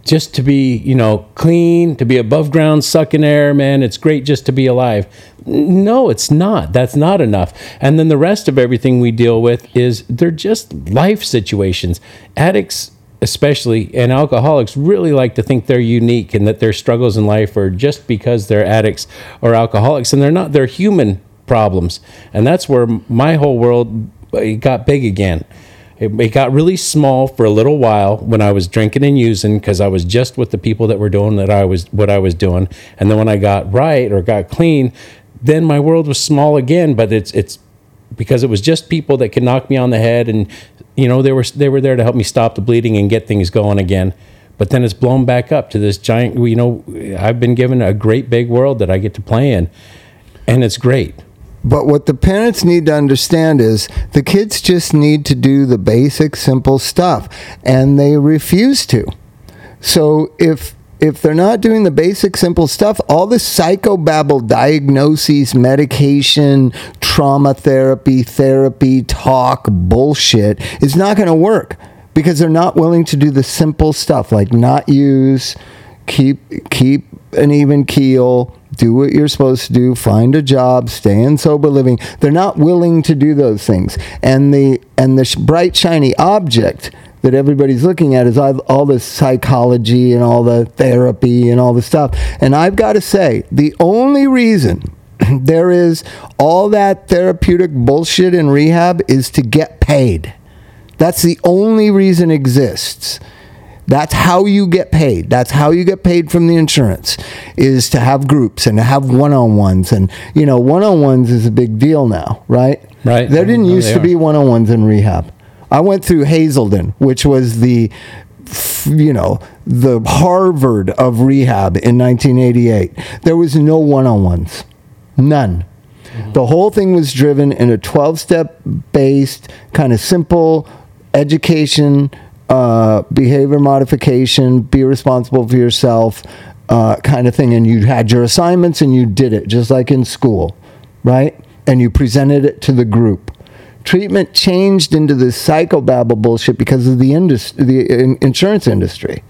just to be, you know, clean, to be above ground, sucking air, man. It's great just to be alive. No, it's not. That's not enough. And then the rest of everything we deal with is they're just life situations. Addicts especially and alcoholics really like to think they're unique and that their struggles in life are just because they're addicts or alcoholics and they're not they're human problems and that's where my whole world it got big again. It, it got really small for a little while when I was drinking and using because I was just with the people that were doing that I was what I was doing. And then when I got right or got clean then my world was small again but it's it's because it was just people that could knock me on the head and you know they were they were there to help me stop the bleeding and get things going again. But then it's blown back up to this giant you know I've been given a great big world that I get to play in and it's great But what the parents need to understand is the kids just need to do the basic, simple stuff, and they refuse to. So if if they're not doing the basic, simple stuff, all the psychobabble diagnoses, medication, trauma therapy, therapy, talk, bullshit is not going to work because they're not willing to do the simple stuff like not use, keep keep an even keel, do what you're supposed to do, find a job, stay in sober living. They're not willing to do those things. And the and the sh- bright shiny object that everybody's looking at is all, this psychology and all the therapy and all the stuff. And I've got to say, the only reason *clears throat* there is all that therapeutic bullshit in rehab is to get paid. That's the only reason exists. That's how you get paid. That's how you get paid from the insurance is to have groups and to have one-on-ones and you know one-on-ones is a big deal now, right? Right. There didn't used to be one-on-ones in rehab. I went through Hazelden, which was the you know, the Harvard of rehab in 1988. There was no one-on-ones. None. Mm-hmm. The whole thing was driven in a 12 step based, kind of simple education, uh, behavior modification, be responsible for yourself uh, kind of thing. And you had your assignments and you did it just like in school, right? And you presented it to the group. Treatment changed into this psychobabble bullshit because of the industry, the in- insurance industry.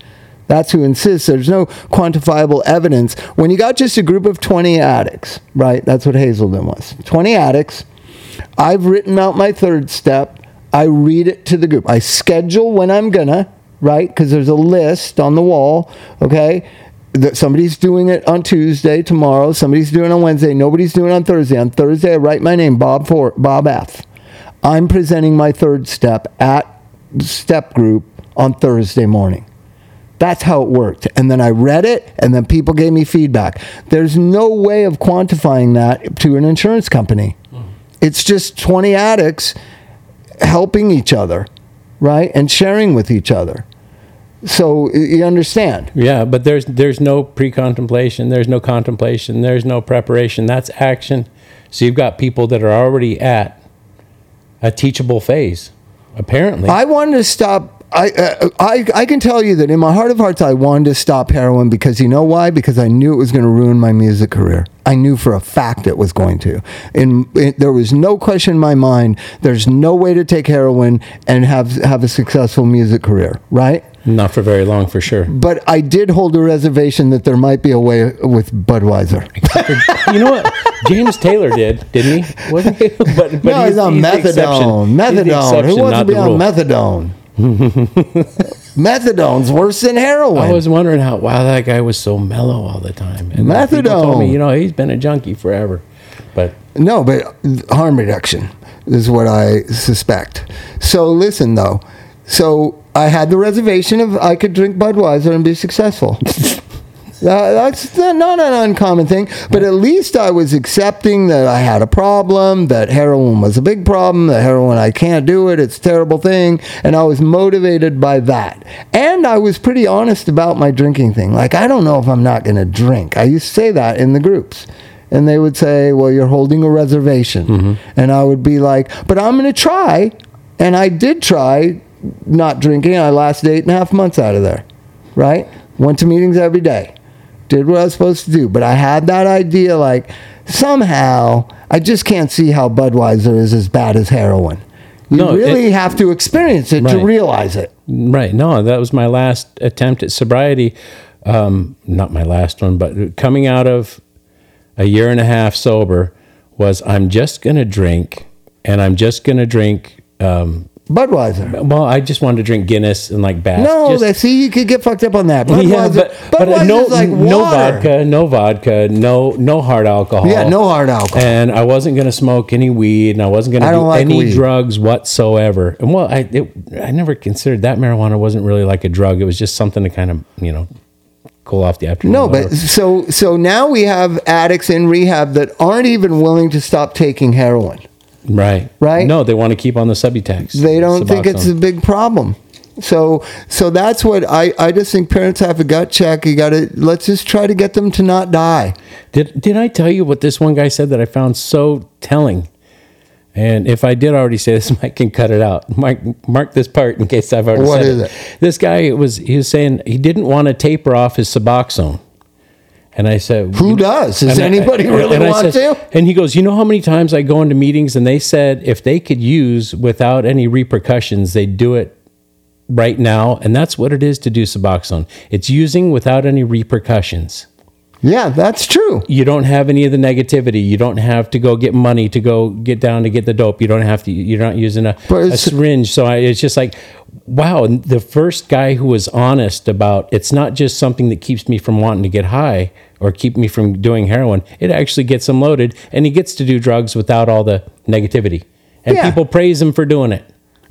That's who insists. There's no quantifiable evidence. When you got just a group of 20 addicts, right? That's what Hazelden was. 20 addicts. I've written out my third step. I read it to the group. I schedule when I'm gonna, right? Because there's a list on the wall, okay? That somebody's doing it on Tuesday, tomorrow. Somebody's doing it on Wednesday. Nobody's doing it on Thursday. On Thursday, I write my name, Bob for Bob F. I'm presenting my third step at step group on Thursday morning. That's how it worked. And then I read it, and then people gave me feedback. There's no way of quantifying that to an insurance company. Mm. It's just 20 addicts helping each other, right? And sharing with each other. So you understand? Yeah, but there's there's no pre-contemplation, there's no contemplation, there's no preparation. That's action. So you've got people that are already at a teachable phase, apparently. I wanted to stop. I, uh, I I can tell you that in my heart of hearts, I wanted to stop heroin because you know why? Because I knew it was going to ruin my music career. I knew for a fact it was going to. And it, there was no question in my mind. There's no way to take heroin and have have a successful music career, right? Not for very long, for sure. But I did hold a reservation that there might be a way with Budweiser. *laughs* you know what? James Taylor did, didn't he? Wasn't he? *laughs* But, but no, he's, on the exception. methadone. Methadone. Who wants to be on rule. methadone? *laughs* Methadone's worse than heroin. I was wondering how wow that guy was so mellow all the time. And people told Methadone. me, you know, he's been a junkie forever. But No, but harm reduction is what I suspect. So listen though. So I had the reservation of I could drink Budweiser and be successful. *laughs* Uh, that's not an uncommon thing, but at least I was accepting that I had a problem, that heroin was a big problem, that heroin, I can't do it, it's a terrible thing, and I was motivated by that. And I was pretty honest about my drinking thing. Like, I don't know if I'm not going to drink. I used to say that in the groups. And they would say, Well, you're holding a reservation. And I would be like, But I'm going to try. And I did try not drinking. I lasted eight and a half months out of there, right? Went to meetings every day did what I was supposed to do. But I had that idea like somehow I just can't see how Budweiser is as bad as heroin. You No, really it- have to experience it to realize it. Right. No, that was my last attempt at sobriety. Um, not my last one, but coming out of a year and a half sober was I'm just going to drink and I'm just going to drink. Um, Budweiser. well, I just wanted to drink Guinness and like Bass. No, just, that see you could get fucked up on that. *laughs* Budweiser, yeah, but, but no, like no vodka, no vodka, no, no hard alcohol. Yeah, no hard alcohol. And I wasn't going to smoke any weed, and I wasn't going to do like any weed. drugs whatsoever. And well, I it, I never considered that marijuana wasn't really like a drug. It was just something to kind of you know cool off the afternoon. No, but so so now we have addicts in rehab that aren't even willing to stop taking heroin. Right, right? No, they want to keep on the Subutex. They don't think it's a big problem. So so that's what I, I just think parents have a gut check. You gotta let's just try to get them to not die. Did did I tell you what this one guy said that I found so telling? And if I did already say this, *laughs* Mike can cut it out. Mark mark this part in case I've already What said is it. it? This guy was he was saying he didn't want to taper off his Suboxone. And I said, Who does? Does and I- anybody really and want said- to? And he goes, you know how many times I go into meetings and they said if they could use without any repercussions, they'd do it right now. And that's what it is to do Suboxone. It's using without any repercussions Yeah, that's true. you don't have any of the negativity. You don't have to go get money to go get down to get the dope. You don't have to. You're not using a, a syringe. So I, it's just like, wow. The first guy who was honest about it's not just something that keeps me from wanting to get high or keep me from doing heroin. It actually gets him loaded, and he gets to do drugs without all the negativity. And Yeah. people praise him for doing it.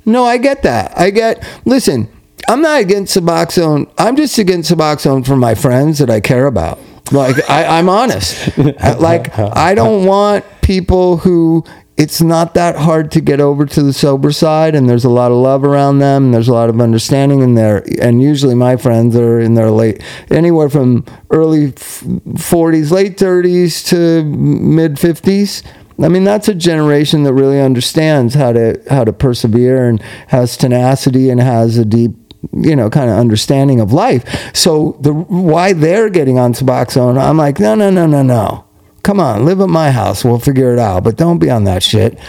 No, I get that. I get. Listen, I'm not against Suboxone. I'm just against Suboxone for my friends that I care about. Like I, I'm honest. *laughs* like I don't want people who it's not that hard to get over to the sober side, and there's a lot of love around them, and there's a lot of understanding in there. And usually, my friends are in their late, anywhere from early 40s, late 30s to mid 50s. I mean, that's a generation that really understands how to how to persevere and has tenacity and has a deep, you know, kind of understanding of life. So the why they're getting on Suboxone, I'm like, no, no, no, no, no. Come on, live at my house. We'll figure it out. But don't be on that shit.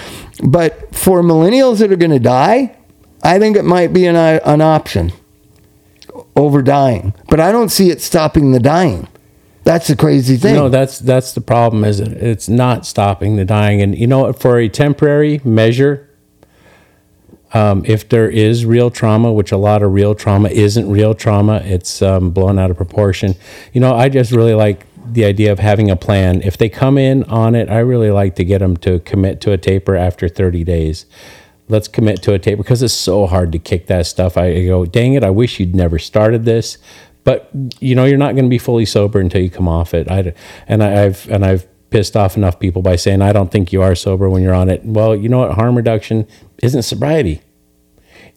But for millennials that are going to die, I think it might be an an option. over dying. But I don't see it stopping the dying. That's the crazy thing. No, that's that's the problem. Is it? It's not stopping the dying, and you know, for a temporary measure, um, if there is real trauma, which a lot of real trauma isn't real trauma, it's um, blown out of proportion. You know, I just really like the idea of having a plan. If they come in on it, I really like to get them to commit to a taper after 30 days. Let's commit to a taper because it's so hard to kick that stuff. I go, dang it, I wish you'd never started this. But you know, you're not going to be fully sober until you come off it. I, and I, I've and I've pissed off enough people by saying I don't think you are sober when you're on it. Well, you know what? Harm reduction isn't sobriety.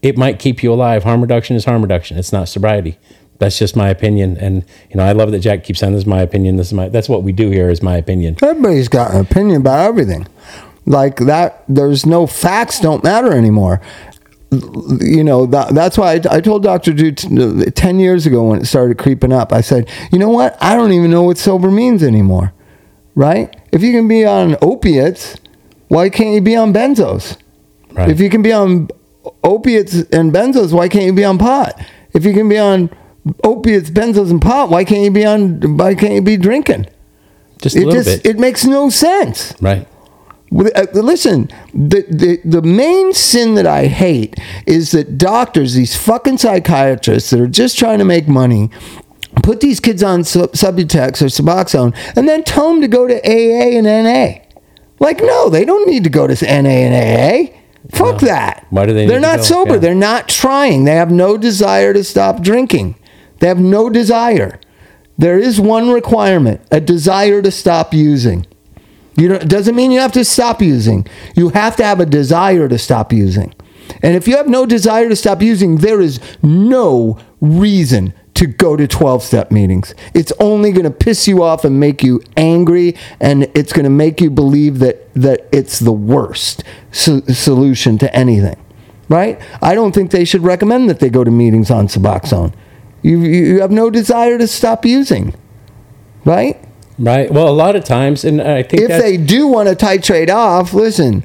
It might keep you alive. Harm reduction is harm reduction. It's not sobriety. That's just my opinion. And you know, I love that Jack keeps saying this is my opinion. This is my that's what we do here is my opinion. Everybody's got an opinion about everything. Like that, there's no facts don't matter anymore. You know, that, that's why I, I told Dr. Drew t- 10 years ago when it started creeping up, I said, you know what? I don't even know what sober means anymore. Right? If you can be on opiates, why can't you be on benzos? Right. If you can be on opiates and benzos, why can't you be on pot? If you can be on opiates, benzos, and pot, why can't you be on? Why can't you be drinking? just a It little just bit. it makes no sense. right. Uh, Listen, the, the the main sin that I hate is that doctors, these fucking psychiatrists that are just trying to make money, put these kids on Sub- Subutex or Suboxone and then tell them to go to AA and NA. Like, no, they don't need to go to NA and AA. Fuck that. Why do they They're not sober. Yeah. They're not trying. They have no desire to stop drinking. They have no desire. There is one requirement: a desire to stop using. You it doesn't mean you have to stop using. You have to have a desire to stop using. And if you have no desire to stop using, there is no reason to go to 12 step meetings. It's only going to piss you off and make you angry and it's going to make you believe that that it's the worst so- solution to anything. Right? I don't think they should recommend that they go to meetings on Suboxone. You you have no desire to stop using. Right? Right. Well, a lot of times, and I think if they do want to titrate off, listen,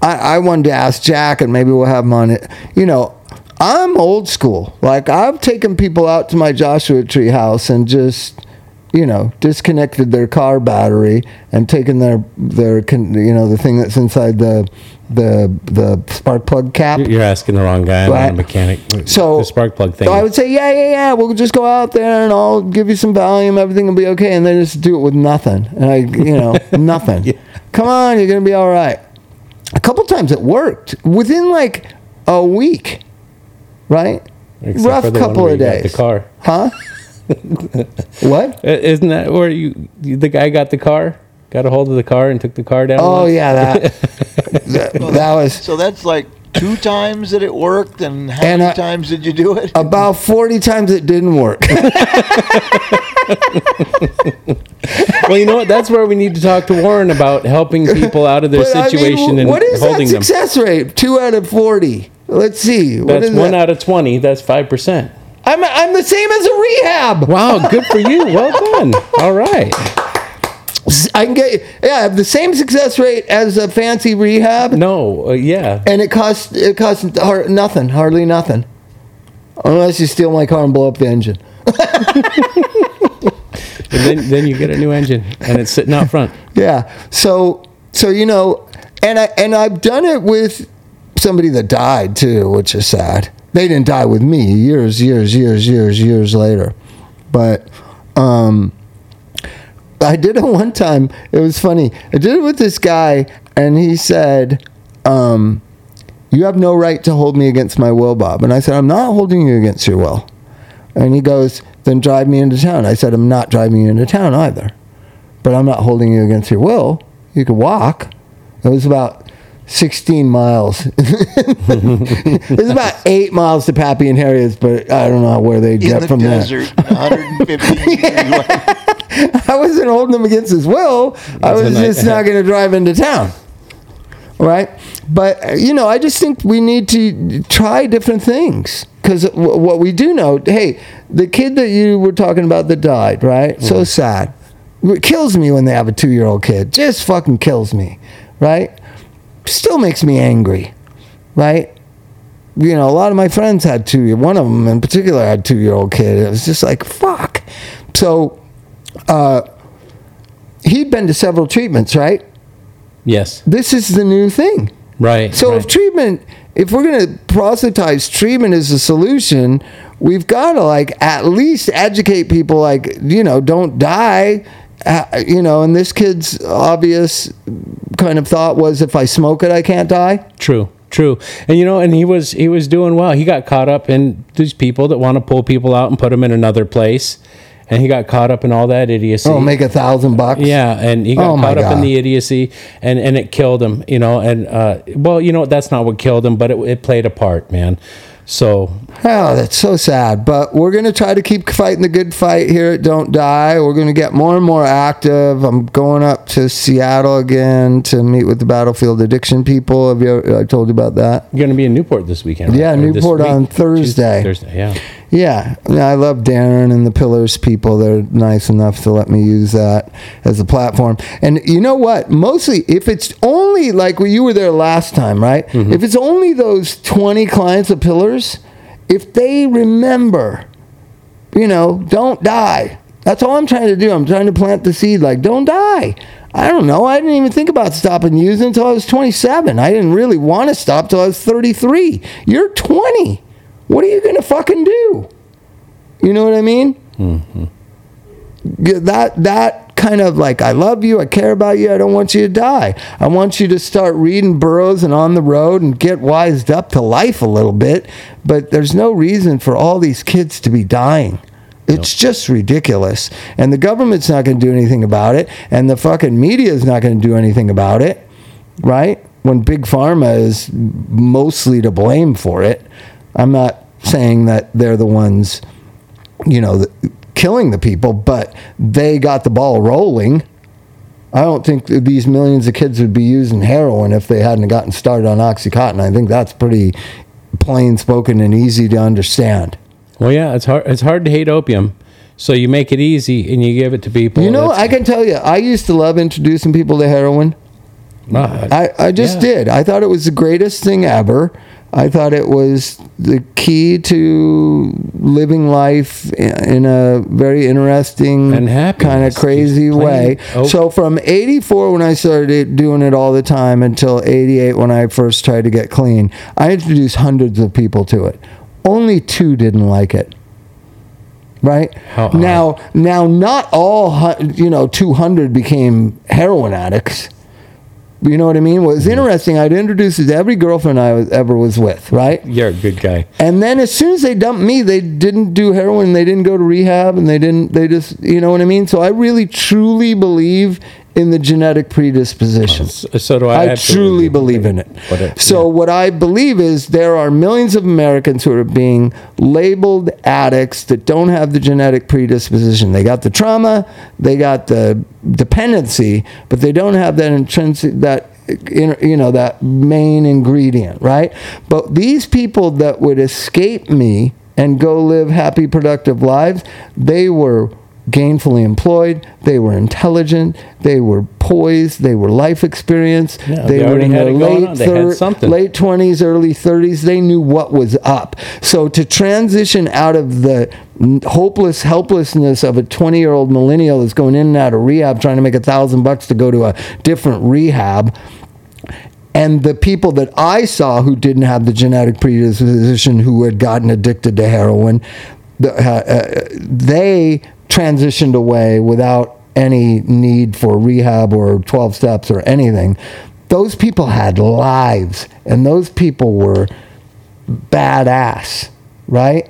I, I wanted to ask Jack, and maybe we'll have him on it. You know, I'm old school. Like I've taken people out to my Joshua Tree house and just, you know, disconnected their car battery and taken their their you know the thing that's inside the the the spark plug cap. you're asking the wrong guy. I'm not a mechanic. So the spark plug thing. So I would say, yeah, yeah, yeah. We'll just go out there and I'll give you some volume. Everything will be okay. And they just do it with nothing. And I, you know, *laughs* nothing. Come on, you're gonna be all right. A couple times it worked within like a week, right? Except Rough for the one couple of days. The car. Huh? *laughs* what? Isn't that where you, you the guy got the car, got a hold of the car and took the car down? Oh once? yeah, that *laughs* that, that was So that's like two times that it worked, and how And, many times did you do it? about forty times it didn't work. *laughs* Well, you know what? That's where we need to talk to Warren about helping people out of their But, I mean, situation and what is holding that them. success rate? Two out of forty. Let's see. That's is one that? out of twenty. That's five percent. I'm I'm the same as a rehab. Wow, good for you. Well done. All right. I can get yeah, I have the same success rate as a fancy rehab, No, uh, yeah. and it costs it costs har- nothing, hardly nothing, unless you steal my car and blow up the engine. *laughs* And then then you get a new engine and it's sitting out front. Yeah. So so you know, and I and I've done it with somebody that died too, which is sad. They didn't die with me. Years, years, years, years, years later, but um, I did it *laughs* one time. It was funny. I did it with this guy, and he said, um, "You have no right to hold me against my will, Bob." And I said, "I'm not holding you against your will." And he goes, "Then drive me into town." I said, "I'm not driving you into town either." but I'm not holding you against your will. You could walk. It was about 16 miles. *laughs* it's about eight miles to Pappy and Harriet's, but I don't know where they'd in get the from desert, 150 *laughs* there. I wasn't holding him against his will. I was That's a nice- just not going to drive into town. Right? But, uh, you know, I just think we need to try different things. Because w- what we do know, hey, the kid that you were talking about that died, right? So sad. It kills me when they have a two year old kid. Just fucking kills me, right? Still makes me angry, right? you know, a lot of my friends had two. One of them in particular had two year old kid. It was just like fuck. So, uh, he'd been to several treatments, right? Yes. This is the new thing. Right. So right. if treatment, if we're going to proselytize treatment as a solution, we've got to like at least educate people, like you know, don't die. Uh, you know, and this kid's obvious kind of thought was, if I smoke it, I can't die. True, true. And you know, and he was he was doing well. He got caught up in these people that want to pull people out and put them in another place, and he got caught up in all that idiocy. Oh, make a thousand bucks. yeah, and he got Oh, caught up in the idiocy, and and it killed him. You know, and uh, well, you know, that's not what killed him, but it, it played a part, man. So Oh, that's so sad. But we're going to try to keep fighting the good fight here at Don't Die. We're going to get more and more active. I'm going up to Seattle again to meet with the Battlefield Addiction people. Have you? I told you about that. you're going to be in Newport this weekend. Yeah. Or Newport week? on Thursday. Tuesday, Thursday, yeah. Yeah, I love Darren and the Pillars people. They're nice enough to let me use that as a platform. And you know what? Mostly, if it's only like when you were there last time, right? Mm-hmm. If it's only those 20 clients of Pillars, if they remember, you know, don't die. That's all I'm trying to do. I'm trying to plant the seed, like, don't die. I don't know. I didn't even think about stopping using until I was 27. I didn't really want to stop till I was 33. You're 20. What are you going to fucking do? You know what I mean? Yeah, That that kind of like I love you, I care about you, I don't want you to die. I want you to start reading Burroughs and on the road and get wised up to life a little bit. But there's no reason for all these kids to be dying. It's just ridiculous. And the government's not going to do anything about it. And the fucking media is not going to do anything about it. Right? When Big Pharma is mostly to blame for it. I'm not saying that they're the ones, you know, killing the people, but they got the ball rolling. I don't think these millions of kids would be using heroin if they hadn't gotten started on Oxycontin. I think that's pretty plain spoken and easy to understand. Well, yeah, it's hard. It's hard to hate opium. So you make it easy and you give it to people. You know, I can tell you, I used to love introducing people to heroin. Ah, I, I just Yeah. did. I thought it was the greatest thing ever. I thought it was the key to living life in a very interesting And kind of crazy way. open. So from 84 when I started doing it all the time until 88 when I first tried to get clean, I introduced hundreds of people to it. Only two didn't like it. Right? Odd. now now not all you know 200 became heroin addicts. You know what I mean? What was interesting, I'd introduce it to every girlfriend I was, ever was with, right? you're a good guy. And then as soon as they dumped me, they didn't do heroin, they didn't go to rehab, and they didn't, they just, you know what I mean? So I really truly believe in the genetic predisposition. So, so do I. I truly believe in it. So what I believe is there are millions of Americans who are being labeled addicts that don't have the genetic predisposition. They got the trauma, they got the dependency, but they don't have that intrinsic that you know that main ingredient, right? But these people that would escape me and go live happy productive lives, they were gainfully employed, they were intelligent, they were poised, they were life experienced, Yeah, they, they were in had their late on. They had thir- late 20s, early 30s, they knew what was up. So to transition out of the hopeless helplessness of a 20 year old millennial that's going in and out of rehab trying to make a thousand bucks to go to a different rehab and the people that I saw who didn't have the genetic predisposition, who had gotten addicted to heroin, the, uh, uh, they transitioned away without any need for rehab or 12 steps or anything. Those people had lives, and those people were badass, right?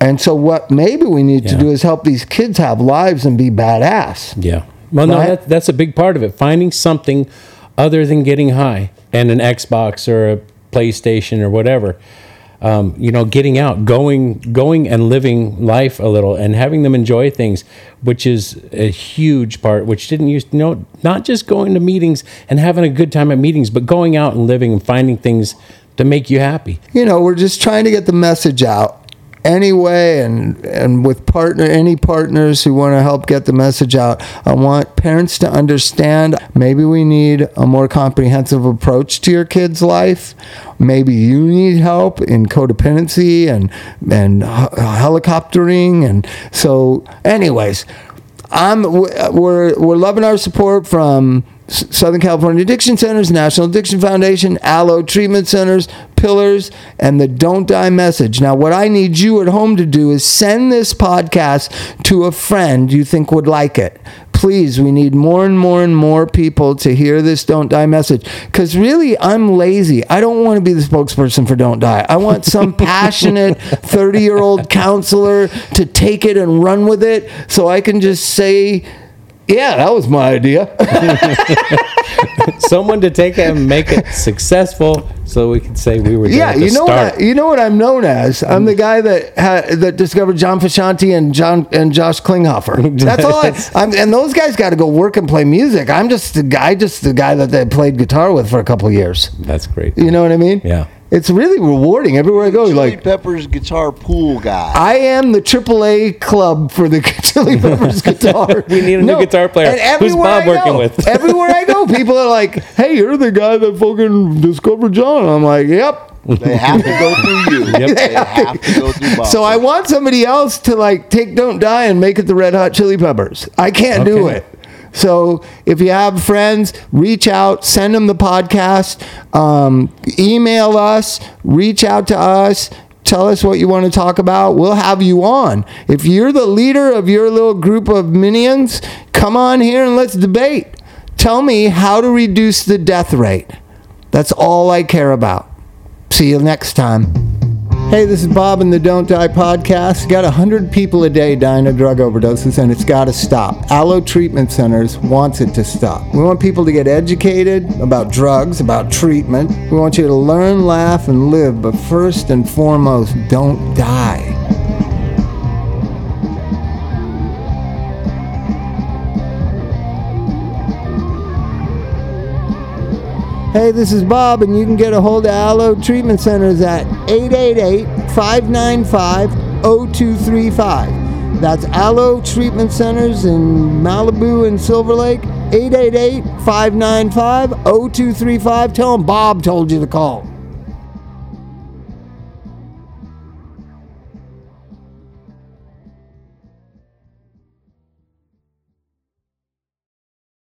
And so, what maybe we need to do is help these kids have lives and be badass. Yeah. Well, no, that, that's a big part of it. Finding something other than getting high and an Xbox or a PlayStation or whatever. Um, you know, getting out, going, going and living life a little, and having them enjoy things, which is a huge part. Which didn't use, you know, not just going to meetings and having a good time at meetings, but going out and living and finding things to make you happy. you know, we're just trying to get the message out. Any way and and with partner any partners who want to help get the message out i want parents to understand maybe we need a more comprehensive approach to your kid's life. Maybe you need help in codependency and and helicoptering and so anyways i'm we're we're loving our support from Southern California Addiction Centers, National Addiction Foundation, Alo Treatment Centers, Pillars, and the Don't Die message. Now, what I need you at home to do is send this podcast to a friend you think would like it. Please, we need more and more and more people to hear this Don't Die message. Because really, I'm lazy. I don't want to be the spokesperson for Don't Die. I want some *laughs* passionate 30 year old counselor to take it and run with it so I can just say, yeah, that was my idea. *laughs* Someone to take it and make it successful, so we can say we were Yeah, you know start. what? I, you know what I'm known as. I'm the guy that ha, that discovered John Frusciante and John and Josh Klinghoffer. That's all. I, *laughs* I'm, and those guys got to go work and play music. I'm just the guy, just the guy that they played guitar with for a couple years. That's great. You know what I mean? Yeah. It's really rewarding everywhere I go. Like the Chili Like Peppers guitar pool guy. I am the AAA club for the *laughs* Chili Peppers guitar. *laughs* We need a new guitar player. and Who's everywhere Bob I go- working with? *laughs* everywhere I go, people are like, "Hey, you're the guy that fucking discovered John." I'm like, "Yep." they have to go through you. Yep. They have to go through Bob. So I want somebody else to like take Don't Die and make it the Red Hot Chili Peppers. I can't do it. So if you have friends, reach out, send them the podcast, um, email us, reach out to us. Tell us what you want to talk about. We'll have you on. If you're the leader of your little group of minions, come on here and let's debate. Tell me how to reduce the death rate. That's all I care about. See you next time. Hey, this is Bob in the Don't Die podcast. Got 100 people a day dying of drug overdoses, and it's got to stop. Alo Treatment Centers wants it to stop. We want people to get educated about drugs, about treatment. We want you to learn, laugh, and live, but first and foremost, don't die. Hey, this is Bob, and you can get a hold of Alo Treatment Centers at 888 595 0235. That's Alo Treatment Centers in Malibu and Silver Lake, 888 595 0235. Tell them Bob told you to call.